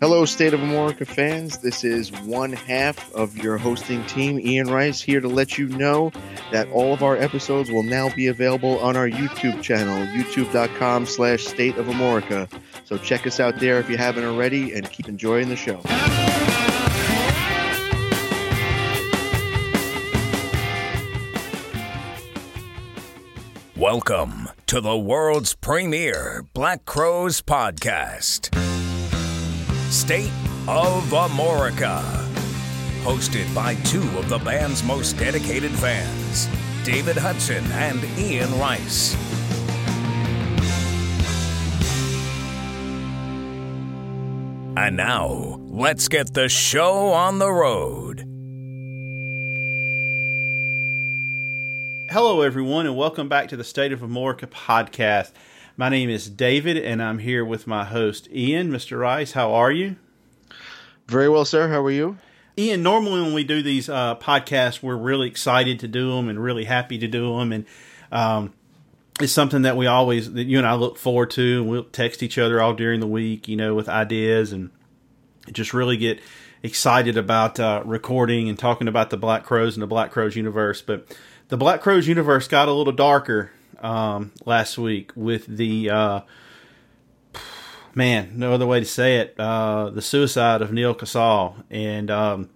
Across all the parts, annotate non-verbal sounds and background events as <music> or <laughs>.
Hello, State of America fans. This is one half of your hosting team, Ian Rice, here to let you know that all of our episodes will now be available on our YouTube channel, youtube.com slash state of America. So check us out there if you haven't already and keep enjoying the show. Welcome to the world's premier Black Crowes podcast. State of America. Hosted by two of the band's most dedicated fans, David Hudson and Ian Rice. And now, let's get the show on the road. Hello, everyone, and welcome back to the State of America podcast. My name is David, and I'm here with my host, Ian. Mr. Rice, how are you? Very well, sir. How are you? Ian, normally when we do these uh, podcasts, we're really excited to do them and really happy to do them. And um, it's something that we always, that you and I look forward to. And we'll text each other all during the week, you know, with ideas and just really get excited about uh, recording and talking about the Black Crowes and the Black Crowes universe. But the Black Crowes universe got a little darker um, last week with the uh, man, no other way to say it, uh, the suicide of Neal Casal, and um,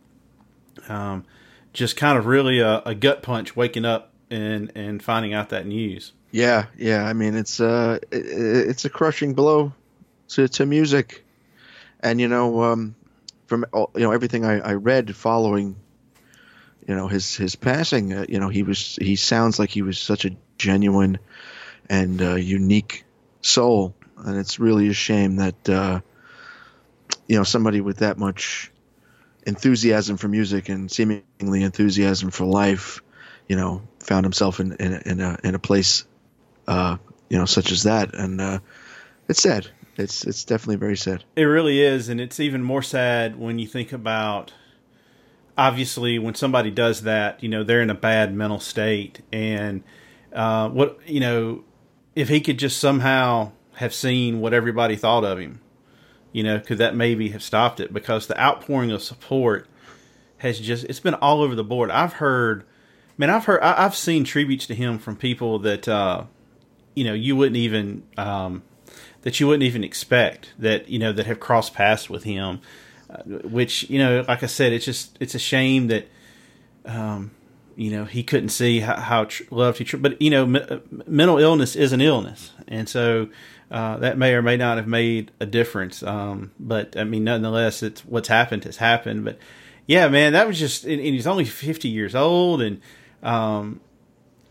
um, just kind of really a, a, gut punch waking up and and finding out that news. Yeah, yeah. I mean, it's uh, it, it's a crushing blow to to music, and you know, um, from you know everything I, I read following you know his his passing uh, you know he was he sounds like he was such a genuine and uh, unique soul. And it's really a shame that uh, you know somebody with that much enthusiasm for music and seemingly enthusiasm for life you know found himself in in, in a in a place uh, you know such as that. And uh, it's sad. It's it's definitely very sad. It really is. And it's even more sad when you think about obviously when somebody does that, you know, they're in a bad mental state. And uh, what you know, if he could just somehow have seen what everybody thought of him, you know, could that maybe have stopped it? Because the outpouring of support has just it's been all over the board. I've heard, man, I've heard, I, have seen tributes to him from people that uh, you know you wouldn't even um, that you wouldn't even expect that you know that have crossed paths with him which you know, like I said, it's just it's a shame that um, you know he couldn't see how, how tr- loved he. Tr- but you know, m- mental illness is an illness, and so uh, that may or may not have made a difference. Um, but I mean, nonetheless, it's what's happened has happened. But yeah, man, that was just. And, and he's only fifty years old, and um,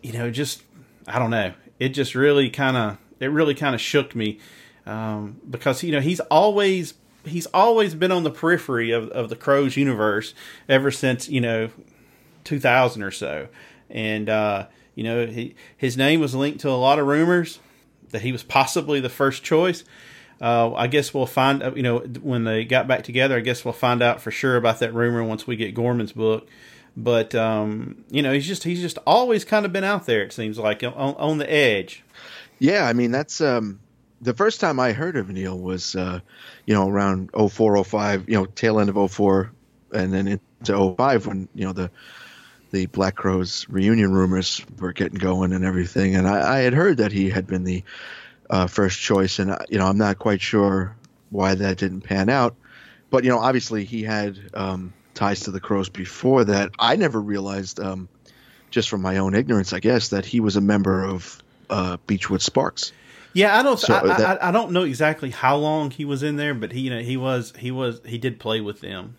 you know, just I don't know. It just really kind of it really kind of shook me um, because you know he's always he's always been on the periphery of, of the Crowes universe ever since you know 2000 or so, and uh, you know he, his name was linked to a lot of rumors that he was possibly the first choice. Uh, I guess we'll find you know when they got back together. I guess we'll find out for sure about that rumor once we get Gorman's book. But um, you know he's just he's just always kind of been out there. It seems like on, on the edge. Yeah, I mean that's um, the first time I heard of Neal was, uh, you know, around 04, 05, you know, tail end of 04 and then into 05 when, you know, the, the Black Crowes reunion rumors were getting going and everything. And I, I had heard that he had been the uh, first choice. And, you know, I'm not quite sure why that didn't pan out. But, you know, obviously he had um, ties to the Crowes before that. I never realized, um, just from my own ignorance, I guess, that he was a member of uh, Beachwood Sparks. Yeah, I don't. So I, that, I, I, don't know exactly how long he was in there, but he, you know, he was, he was, he did play with them.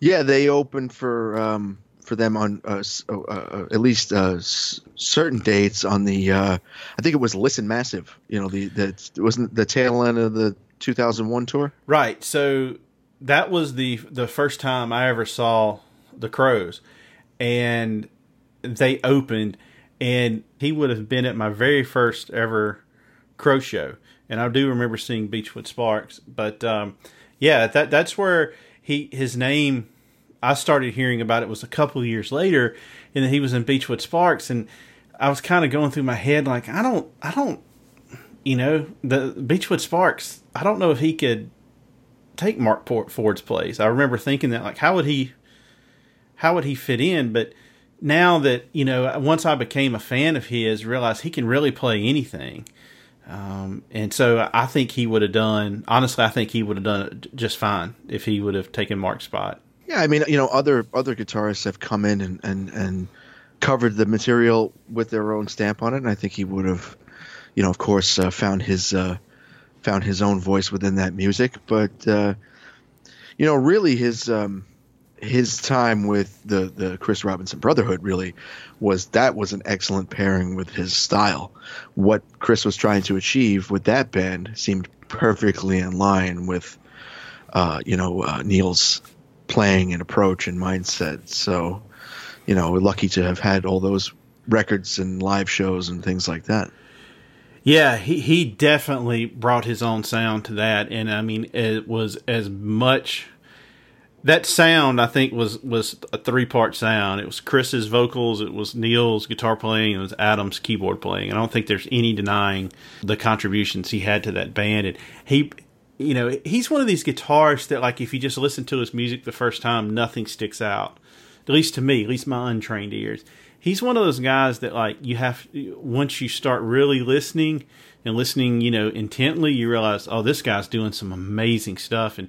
Yeah, they opened for um, for them on uh, uh, uh, at least uh, certain dates on the. Uh, I think it was Listen Massive. You know, the that wasn't the tail end of the 2001 tour. Right. So that was the the first time I ever saw the Crowes, and they opened, and he would have been at my very first ever Crow Show, and I do remember seeing Beachwood Sparks. But um, yeah, that that's where he his name. I started hearing about it was a couple years later, and he was in Beachwood Sparks, and I was kind of going through my head like I don't I don't you know the Beachwood Sparks. I don't know if he could take Marc Ford's place. I remember thinking that like how would he how would he fit in? But now that you know, once I became a fan of his, realized he can really play anything. Um, and so I think he would have done. Honestly, I think he would have done just fine if he would have taken Marc's spot. Yeah, I mean, you know, other other guitarists have come in and and and covered the material with their own stamp on it, and I think he would have, you know, of course, uh, found his uh, found his own voice within that music. But uh, you know, really, his um, his time with the the Chris Robinson Brotherhood really was that was an excellent pairing with his style. What Chris was trying to achieve with that band seemed perfectly in line with, uh, you know, uh, Neal's playing and approach and mindset. So, you know, we're lucky to have had all those records and live shows and things like that. Yeah, he, he definitely brought his own sound to that. And I mean, it was as much that sound I think was was a three part sound. It was Chris's vocals, it was Neal's guitar playing, it was Adam's keyboard playing. I don't think there's any denying the contributions he had to that band. And he, you know, he's one of these guitarists that like if you just listen to his music the first time, nothing sticks out. At least to me, at least my untrained ears. He's one of those guys that like you have once you start really listening and listening, you know, intently, you realize, oh, this guy's doing some amazing stuff and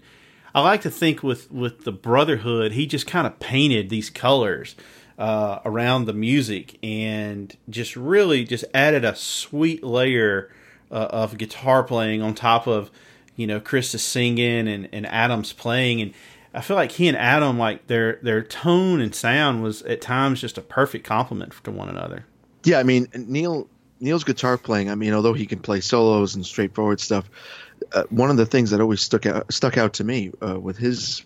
I like to think with with the Brotherhood, he just kind of painted these colors uh, around the music and just really just added a sweet layer uh, of guitar playing on top of you know Chris is singing and, and Adam's playing and I feel like he and Adam like their their tone and sound was at times just a perfect complement to one another. Yeah, I mean Neal Neal's guitar playing. I mean, although he can play solos and straightforward stuff, uh, one of the things that always stuck out stuck out to me uh, with his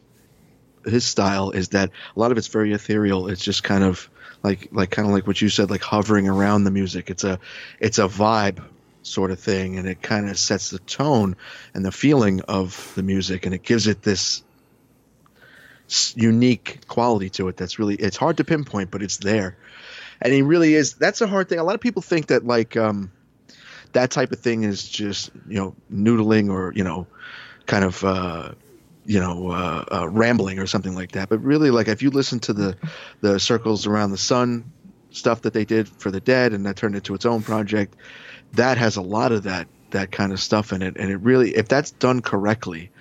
his style is that a lot of it's very ethereal. It's just kind of like like kind of like what you said, like hovering around the music. It's a it's a vibe sort of thing, and it kind of sets the tone and the feeling of the music, and it gives it this unique quality to it. That's really it's hard to pinpoint, but it's there, and he really is. That's a hard thing. A lot of people think that like. um that type of thing is just you know noodling or you know kind of uh, you know uh, uh, rambling or something like that. But really, like if you listen to the the circles around the sun stuff that they did for the dead and that turned into its own project, that has a lot of that that kind of stuff in it. And it really, if that's done correctly,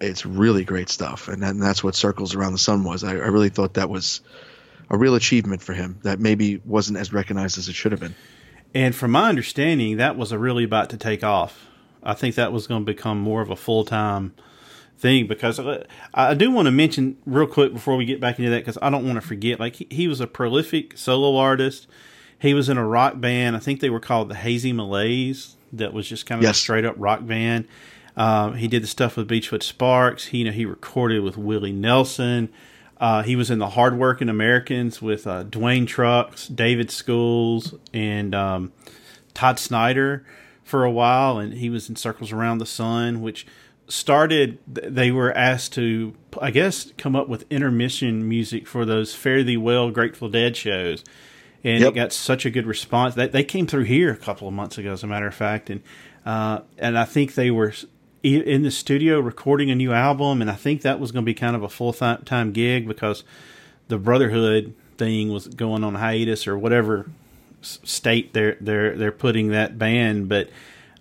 it's really great stuff. And, then that's what circles around the sun was. I, I really thought that was a real achievement for him that maybe wasn't as recognized as it should have been. And from my understanding, that was really about to take off. I think that was going to become more of a full time thing because I do want to mention real quick before we get back into that because I don't want to forget. Like he, he, was a prolific solo artist. He was in a rock band. I think they were called the Hazy Malaze. That was just kind of yes. a straight up rock band. Um, he did the stuff with Beachwood Sparks. He you know he recorded with Willie Nelson. Uh, he was in the Hardworking Americans with uh, Duane Trucks, David Schools, and um, Todd Snider for a while, and he was in Circles Around the Sun, which started. They were asked to, I guess, come up with intermission music for those Fare Thee Well Grateful Dead shows, and yep. it got such a good response. They, they came through here a couple of months ago, as a matter of fact, and uh, and I think they were in the studio recording a new album, and I think that was going to be kind of a full time gig because the Brotherhood thing was going on hiatus or whatever state they're they're they're putting that band. But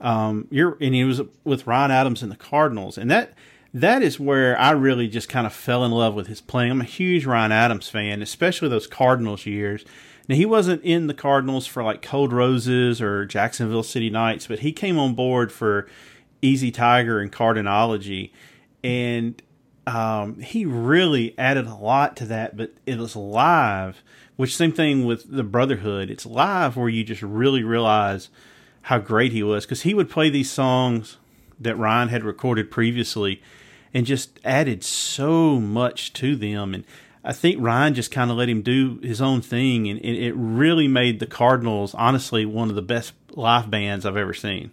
um, you're and he was with Ryan Adams and the Cardinals, and that that is where I really just kind of fell in love with his playing. I'm a huge Ryan Adams fan, especially those Cardinals years. Now he wasn't in the Cardinals for like Cold Roses or Jacksonville City Nights, but he came on board for Easy Tiger and Cardinology, and um, he really added a lot to that. But it was live, which same thing with the Brotherhood. It's live where you just really realize how great he was because he would play these songs that Ryan had recorded previously and just added so much to them. And I think Ryan just kind of let him do his own thing, and it really made the Cardinals honestly one of the best live bands I've ever seen.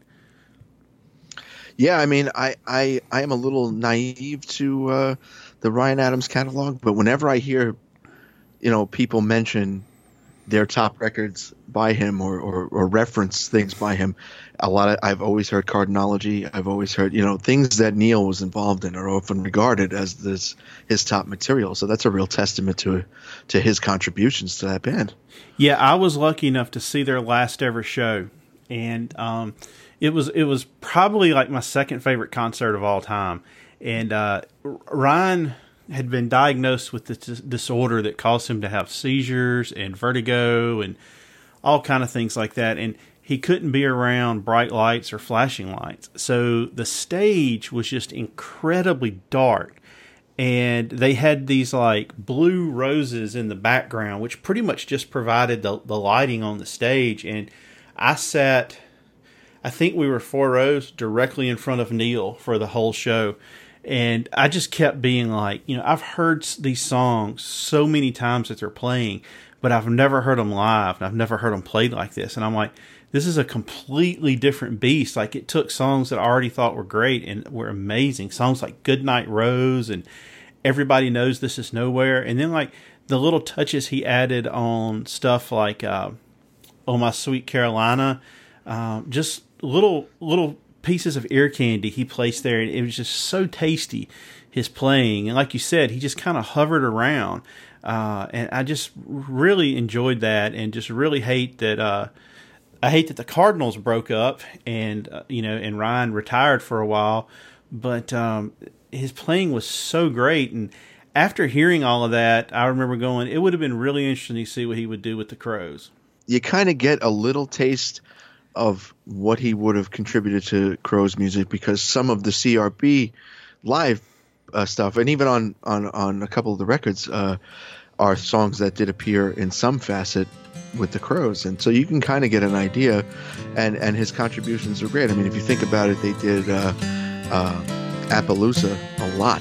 Yeah, I mean, I, I, I am a little naive to uh, the Ryan Adams catalog, but whenever I hear, you know, people mention their top records by him or, or, or reference things by him. A lot of I've always heard Cardinology. I've always heard you know things that Neal was involved in are often regarded as this his top material. So that's a real testament to to his contributions to that band. Yeah, I was lucky enough to see their last ever show, and um, it was it was probably like my second favorite concert of all time. And uh, Ryan had been diagnosed with this disorder that caused him to have seizures and vertigo and all kind of things like that. And he couldn't be around bright lights or flashing lights. So the stage was just incredibly dark. And they had these like blue roses in the background, which pretty much just provided the, the lighting on the stage. And I sat, I think we were four rows directly in front of Neal for the whole show and I just kept being like, you know, I've heard these songs so many times that they're playing, but I've never heard them live, and I've never heard them played like this. And I'm like, this is a completely different beast. Like it took songs that I already thought were great and were amazing, songs like "Goodnight Rose" and "Everybody Knows This Is Nowhere," and then like the little touches he added on stuff like uh, "Oh My Sweet Carolina," uh, just little little pieces of ear candy he placed there. And it was just so tasty, his playing. And like you said, he just kind of hovered around. Uh, and I just really enjoyed that and just really hate that. Uh, I hate that the Cardinals broke up and, uh, you know, and Ryan retired for a while. But um, his playing was so great. And after hearing all of that, I remember going, it would have been really interesting to see what he would do with the Crowes. You kind of get a little taste of what he would have contributed to Crow's music because some of the CRB live uh, stuff, and even on, on, on a couple of the records, uh, are songs that did appear in some facet with the Crowes. and so you can kind of get an idea. And and his contributions are great. I mean, if you think about it, they did uh, uh, Appaloosa a lot.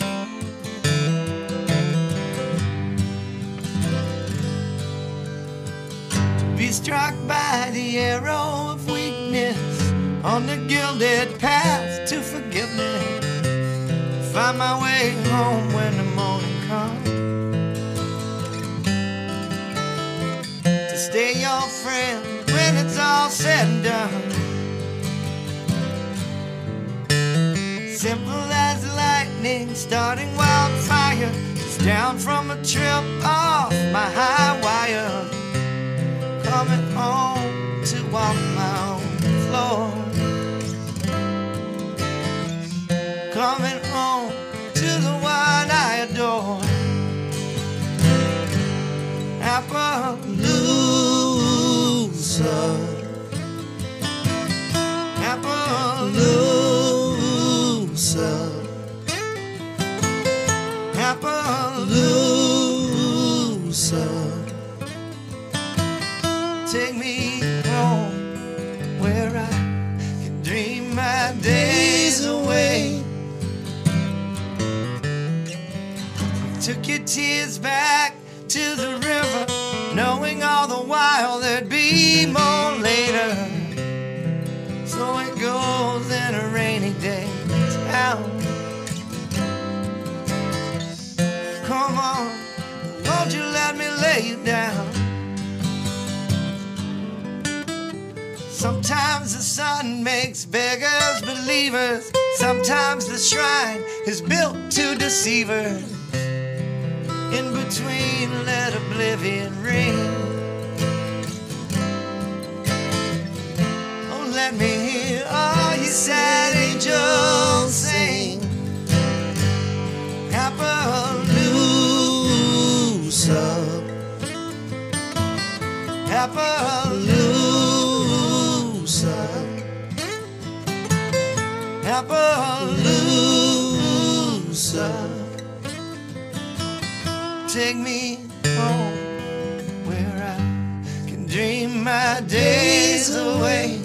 Be struck by the arrow on the gilded path to forgiveness. Find my way home when the morning comes. To stay your friend when it's all said and done. Simple as lightning starting wildfire. It's down from a trip off my high wire. Coming home to walk my own Coming home to the one I adore. Appaloosa. Appaloosa. Appaloosa. Days away. Took your tears back to the river, knowing all the while there'd be more later. So it goes in a rainy day town. Come on, won't you let me lay you down? Sometimes the sun makes beggars believers. Sometimes the shrine is built to deceivers. In between, let oblivion ring. Oh, let me hear all you sad angels sing. Appaloosa. Appaloosa. Appaloosa. Take me home where I can dream my days away.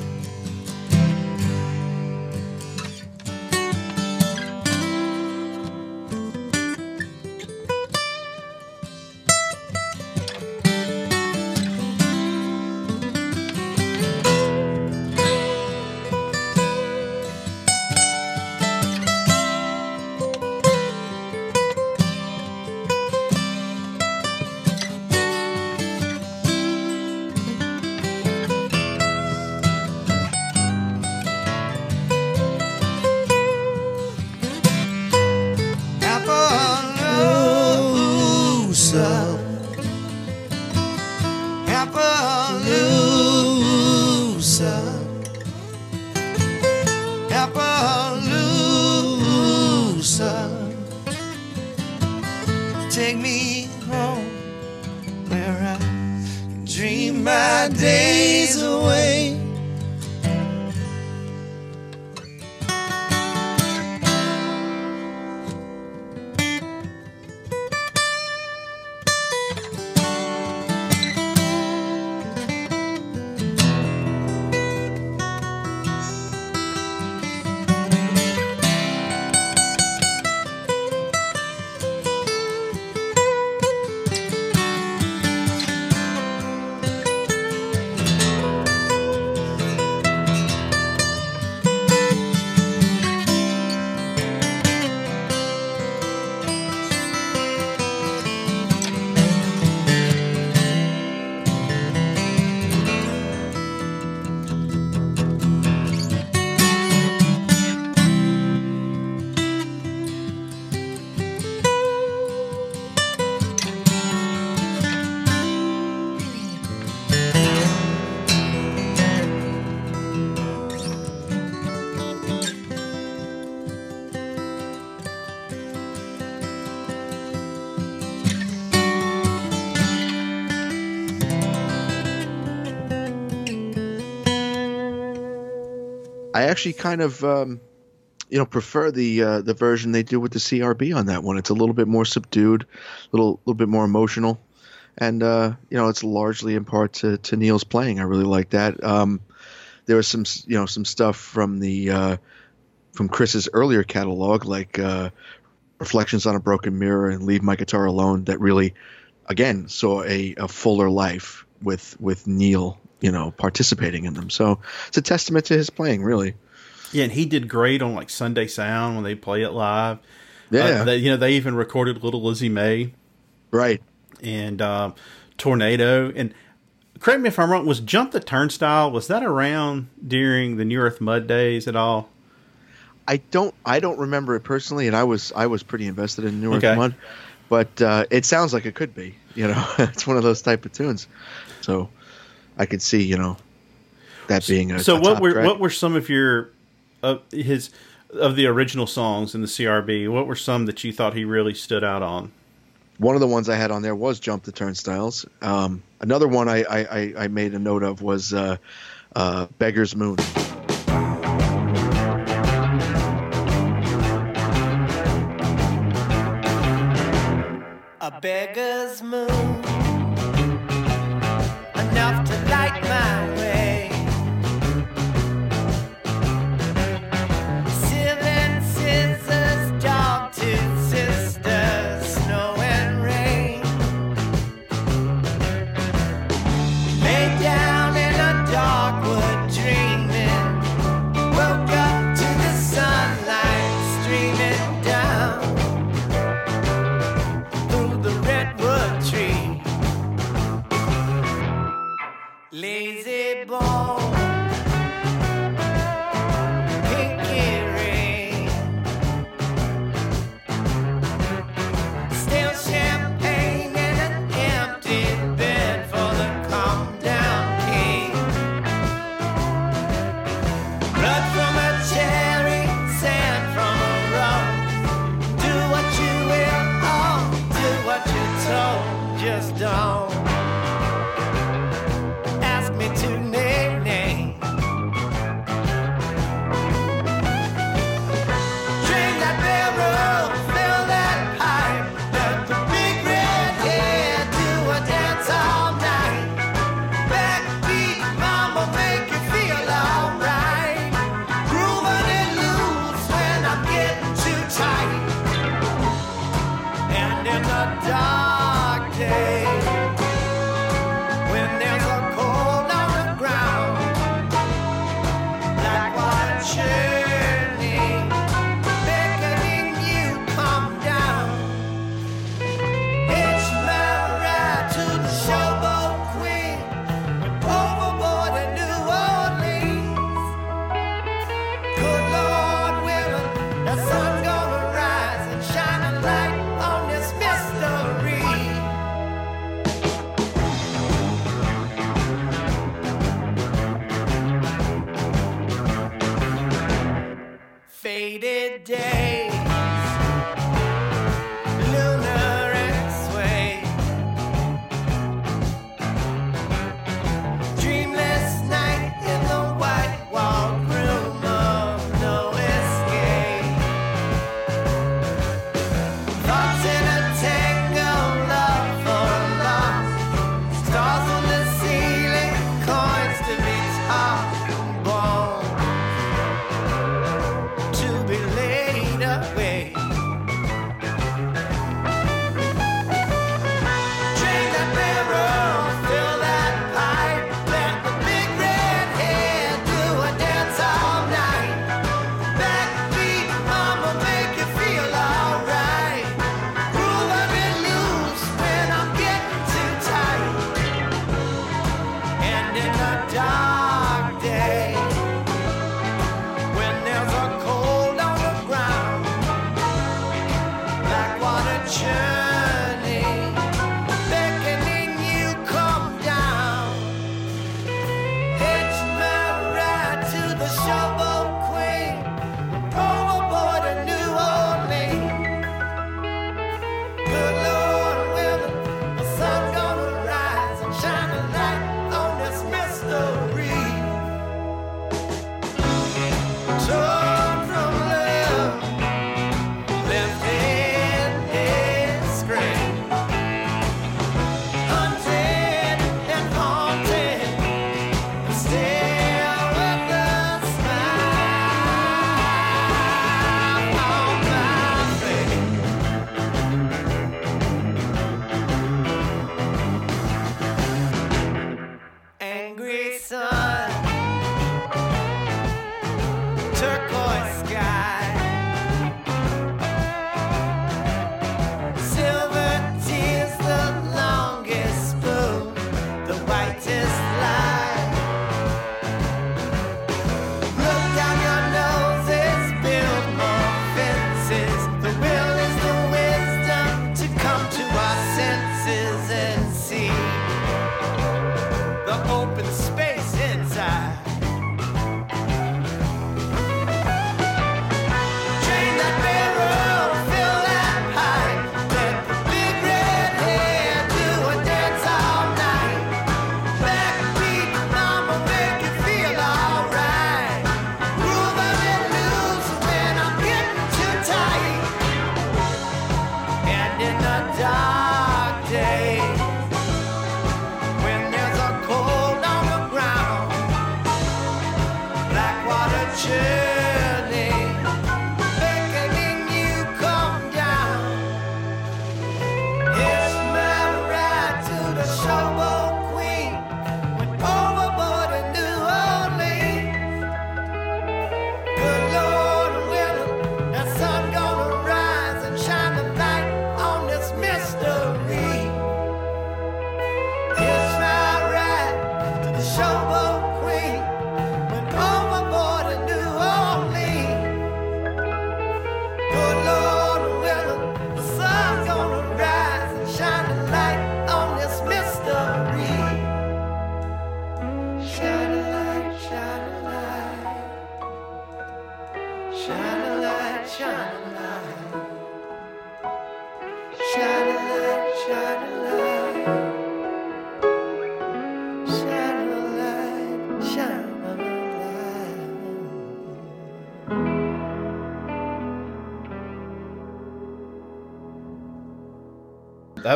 Take me home where I can dream my days away. Actually kind of, um, you know, prefer the uh, the version they do with the CRB on that one. It's a little bit more subdued, a little little bit more emotional, and uh, you know, it's largely in part to, to Neal's playing. I really like that. Um, there was some, you know, some stuff from the uh, from Chris's earlier catalog, like uh, Reflections on a Broken Mirror and Leave My Guitar Alone, that really, again, saw a, a fuller life with with Neal, you know, participating in them. So it's a testament to his playing, really. Yeah, and he did great on like Sunday Sound when they play it live. Yeah. Uh, they, you know, they even recorded Little Lizzie May Right. and um, Tornado. And correct me if I'm wrong, was Jump the Turnstile, was that around during the New Earth Mud days at all? I don't I don't remember it personally, and I was I was pretty invested in New Okay. Mud, but uh, it sounds like it could be. You know, <laughs> it's one of those type of tunes. So I could see you know that being a so a what were track. what were some of your of his of the original songs in the CRB? What were some that you thought he really stood out on? one of the ones I had on there was "Jump the Turnstiles." Um, another one I, I, I, I made a note of was uh, uh, "Beggar's Moon." A beggar's moon,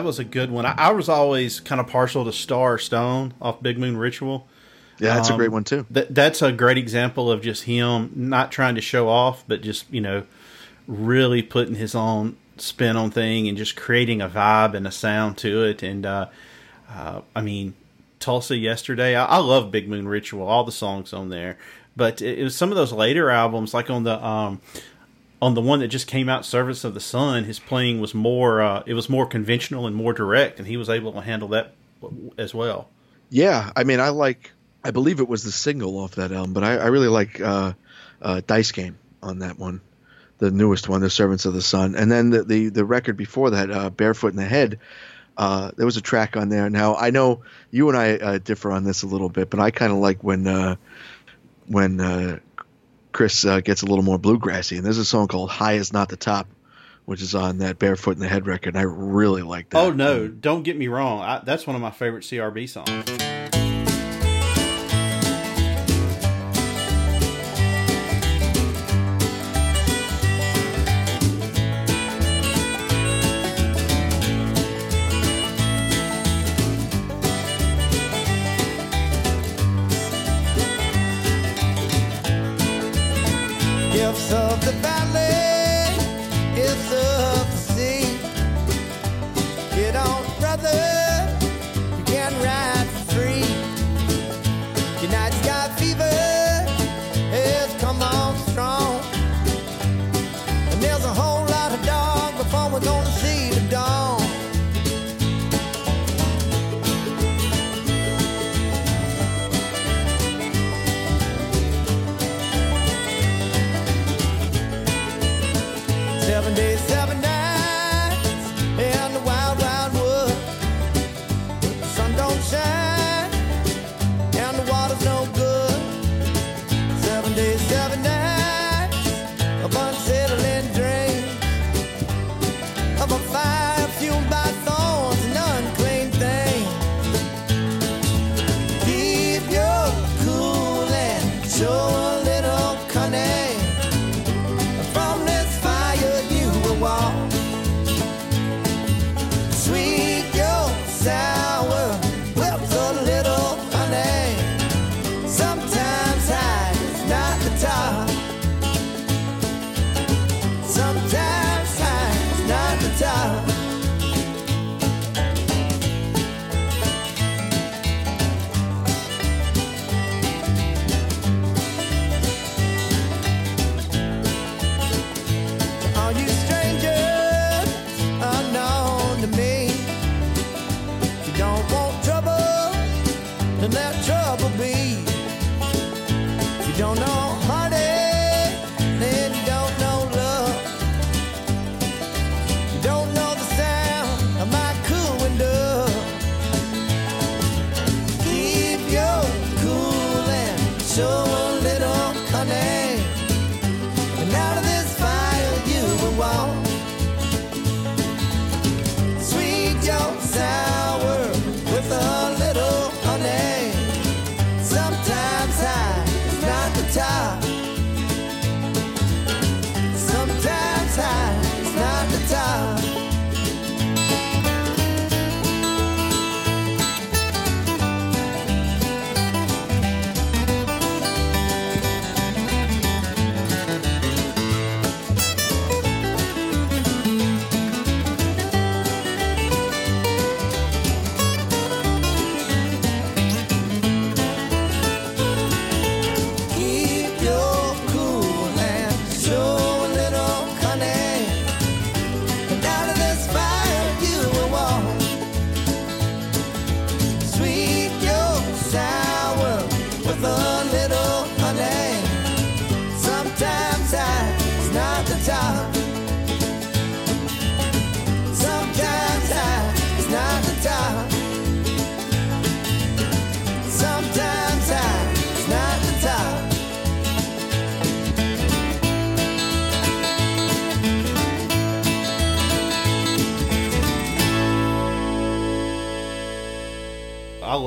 That was a good one. I, I was always kind of partial to Star Stone off Big Moon Ritual. Yeah, that's a Um, great one too. That that's a great example of just him not trying to show off, but just you know, really putting his own spin on thing and just creating a vibe and a sound to it. And uh, uh, I mean, Tulsa yesterday. I, I love Big Moon Ritual, all the songs on there. But it, it was some of those later albums, like on the um, on the one that just came out, Servants of the Sun. His playing was more uh, it was more conventional and more direct, and he was able to handle that as well. Yeah, I mean, I like. I believe it was the single off that album, but I, I really like uh, uh, Dice Game on that one, the newest one, The Servants of the Sun, and then the the, the record before that, uh, Barefoot in the Head. Uh, there was a track on there. Now I know you and I uh, differ on this a little bit, but I kind of like when uh, when uh, Chris uh, gets a little more bluegrassy, and there's a song called "High Is Not the Top," which is on that Barefoot in the Head record. And I really like that. Oh no, don't get me wrong. I, that's one of my favorite CRB songs.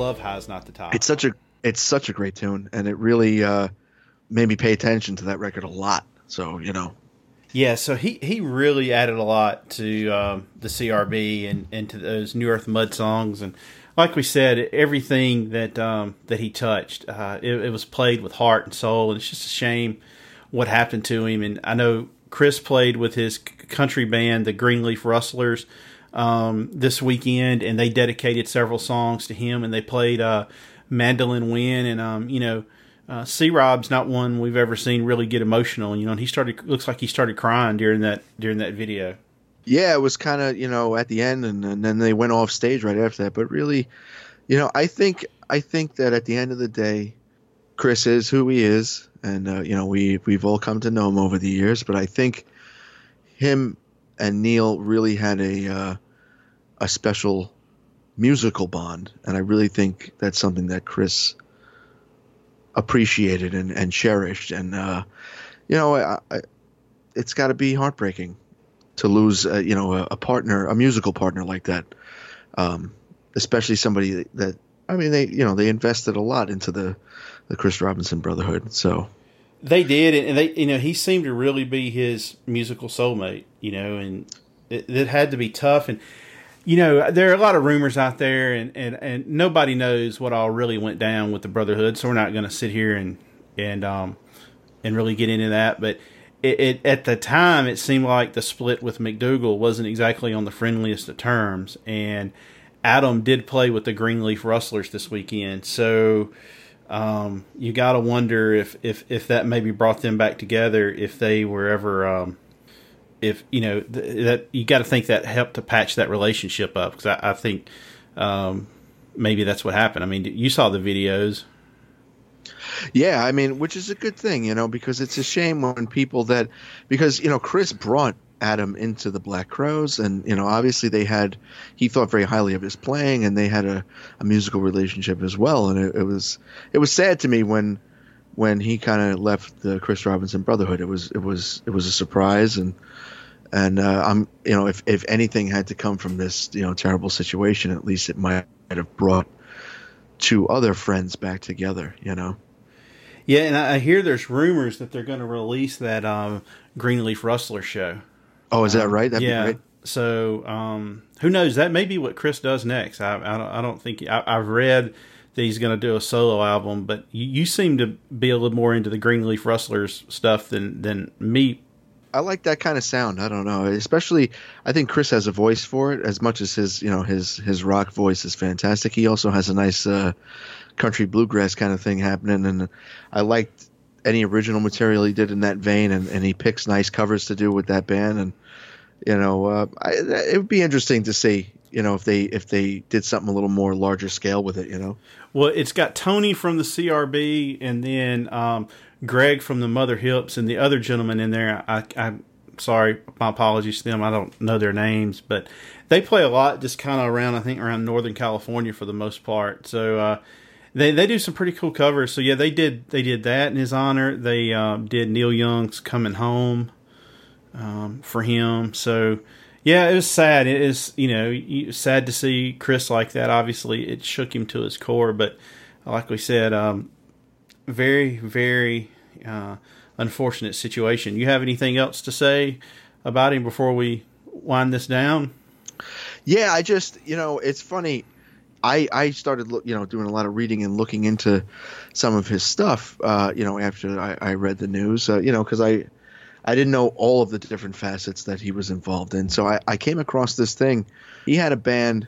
Love High's Not the Top. It's such a it's such a great tune, and it really uh, made me pay attention to that record a lot. So you know, Yeah, so he, he really added a lot to um, the CRB and, and to those New Earth Mud songs, and like we said, everything that um, that he touched, uh, it, it was played with heart and soul, and it's just a shame what happened to him. And I know Chris played with his country band, the Greenleaf Rustlers, um, this weekend, and they dedicated several songs to him, and they played uh, Mandolin Wind, and um, you know. Uh, C. Rob's not one we've ever seen really get emotional, you know. And he started looks like he started crying during that during that video. yeah, it was kind of you know at the end, and, and then they went off stage right after that. But really, you know, I think I think that at the end of the day, Chris is who he is, and uh, you know we we've all come to know him over the years. But I think him and Neal really had a uh, a special musical bond, and I really think that's something that Chris appreciated and, and cherished. And uh, you know, I, I, it's got to be heartbreaking to lose, uh, you know, a, a partner, a musical partner like that. Um, especially somebody that I mean, they you know they invested a lot into the the Chris Robinson Brotherhood. So They did, and they, you know, he seemed to really be his musical soulmate, you know, and it, it had to be tough. And you know, there are a lot of rumors out there, and and and nobody knows what all really went down with the Brotherhood. So we're not going to sit here and and um and really get into that. But it, it at the time, it seemed like the split with MacDougall wasn't exactly on the friendliest of terms, and Adam did play with the Greenleaf Rustlers this weekend, so um, you got to wonder if, if if that maybe brought them back together if they were ever um, if you know th- that you got to think that helped to patch that relationship up because I, I think um, maybe that's what happened. I mean, you saw the videos. Yeah, I mean, which is a good thing, you know, because it's a shame when people that because you know Chris brought Adam into the Black Crowes, and you know, obviously they had he thought very highly of his playing, and they had a, a musical relationship as well, and it, it was it was sad to me when when he kind of left the Chris Robinson Brotherhood. It was it was it was a surprise, and and uh, I'm you know if if anything had to come from this you know terrible situation, at least it might have brought two other friends back together, you know. Yeah, and I hear there's rumors that they're going to release that um, Greenleaf Rustler show. Oh, is that right? That'd yeah. be great. So um, who knows? That may be what Chris does next. I, I don't. I don't think I, I've read that he's going to do a solo album, but you, you seem to be a little more into the Greenleaf Rustlers stuff than than me. I like that kind of sound. I don't know, especially I think Chris has a voice for it as much as his you know his his rock voice is fantastic. He also has a nice uh, country bluegrass kind of thing happening, and I liked any original material he did in that vein, and, and he picks nice covers to do with that band, and you know uh, I, it would be interesting to see you know if they if they did something a little more larger scale with it, you know. Well, it's got Tony from the CRB, and then um, Greg from the Mother Hips, and the other gentleman in there. I, I'm sorry, my apologies to them. I don't know their names, but they play a lot, just kind of around. I think around Northern California for the most part. So uh, they they do some pretty cool covers. So yeah, they did they did that in his honor. They um, did Neil Young's "Coming Home" um, for him. So yeah, it was sad. It is you know sad to see Chris like that. Obviously, it shook him to his core. But like we said, um, very very uh, unfortunate situation. You have anything else to say about him before we wind this down? Yeah, I just you know it's funny. I I started you know doing a lot of reading and looking into some of his stuff. Uh, you know after I, I read the news, uh, you know because I I didn't know all of the different facets that he was involved in. So I, I came across this thing. He had a band,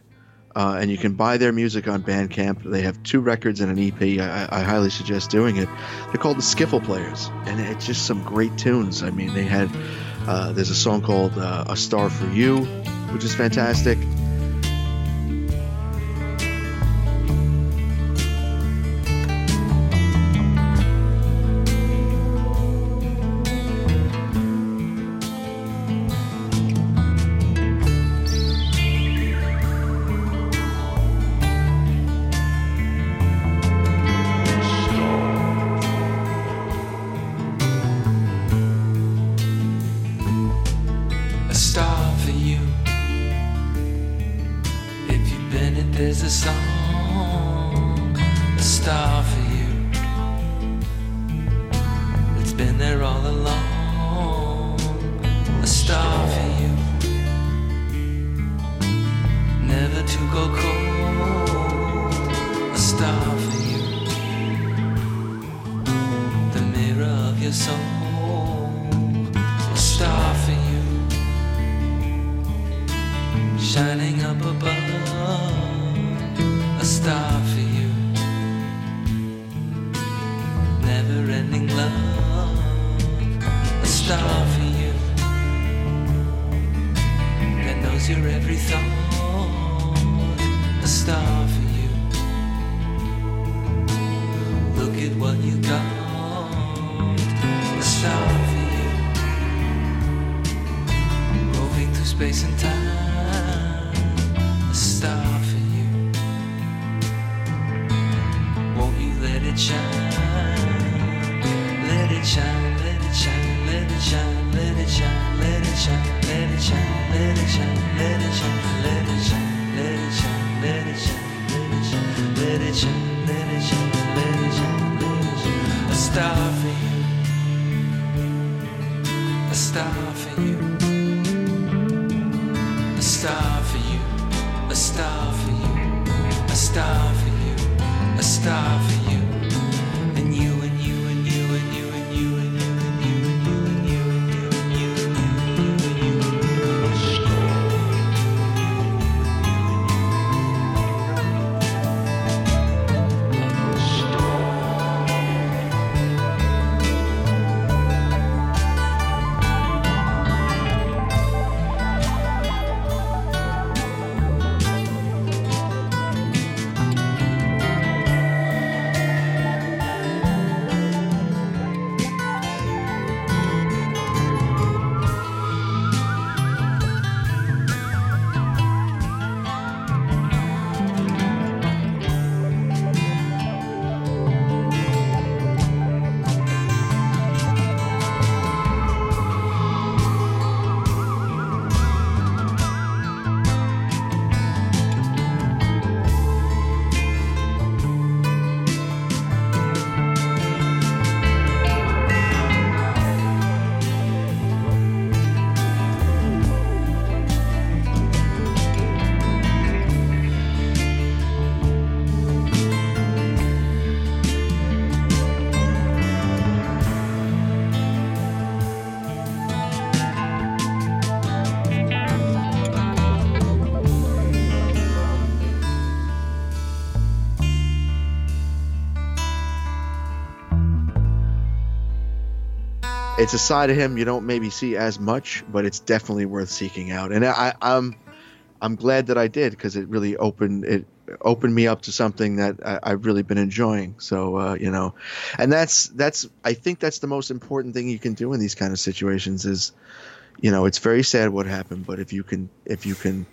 uh, and you can buy their music on Bandcamp. They have two records and an EP. I, I highly suggest doing it. They're called the Skiffle Players, and it's just some great tunes. I mean, they had uh, there's a song called uh, "A Star for You," which is fantastic. legend, legend, legend, legend. A star for you, a star for you. It's a side of him you don't maybe see as much, but it's definitely worth seeking out. And I, I'm I'm glad that I did because it really opened it opened me up to something that I, I've really been enjoying. So uh, you know, and that's that's I think that's the most important thing you can do in these kind of situations is, you know, it's very sad what happened, but if you can if you can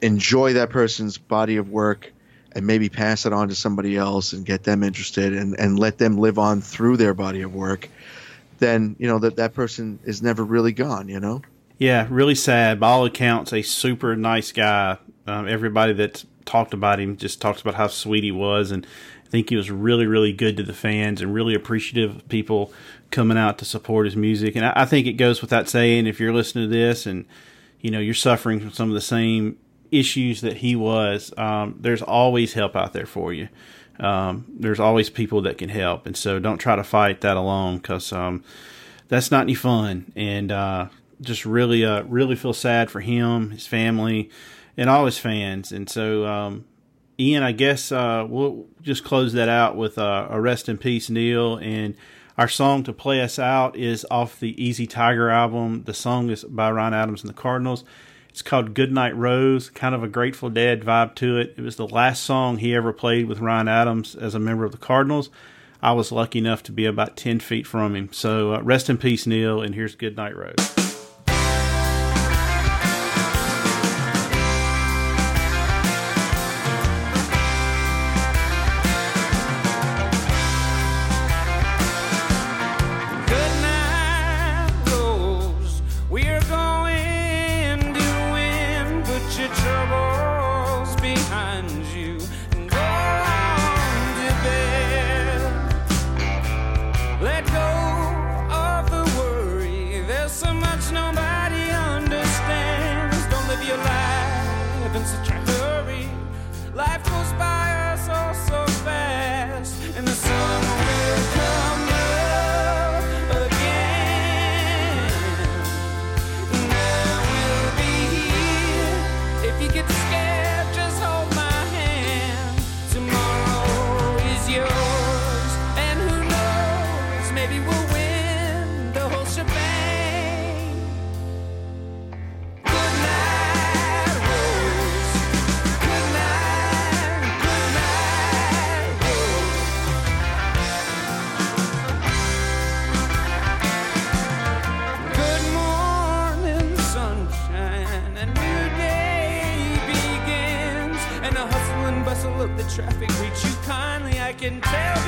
enjoy that person's body of work and maybe pass it on to somebody else and get them interested and, and let them live on through their body of work, then you know that that person is never really gone. You know. Yeah, really sad. By all accounts, a super nice guy. Um, everybody that talked about him just talks about how sweet he was, and I think he was really, really good to the fans and really appreciative of people coming out to support his music. And I, I think it goes without saying if you're listening to this and you know you're suffering from some of the same issues that he was, um, there's always help out there for you. Um, there's always people that can help, and so don't try to fight that alone because um, that's not any fun. And uh, just really, uh, really feel sad for him, his family, and all his fans. And so, um, Ian, I guess uh, we'll just close that out with uh, a rest in peace, Neal. And our song to play us out is off the Easy Tiger album. The song is by Ryan Adams and the Cardinals. It's called Goodnight Rose, kind of a Grateful Dead vibe to it. It was the last song he ever played with Ryan Adams as a member of the Cardinals. I was lucky enough to be about 10 feet from him. So uh, rest in peace, Neal, and here's Goodnight Rose. I can tell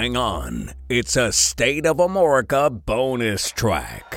On, it's a State of America bonus track.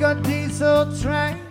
Like a diesel train.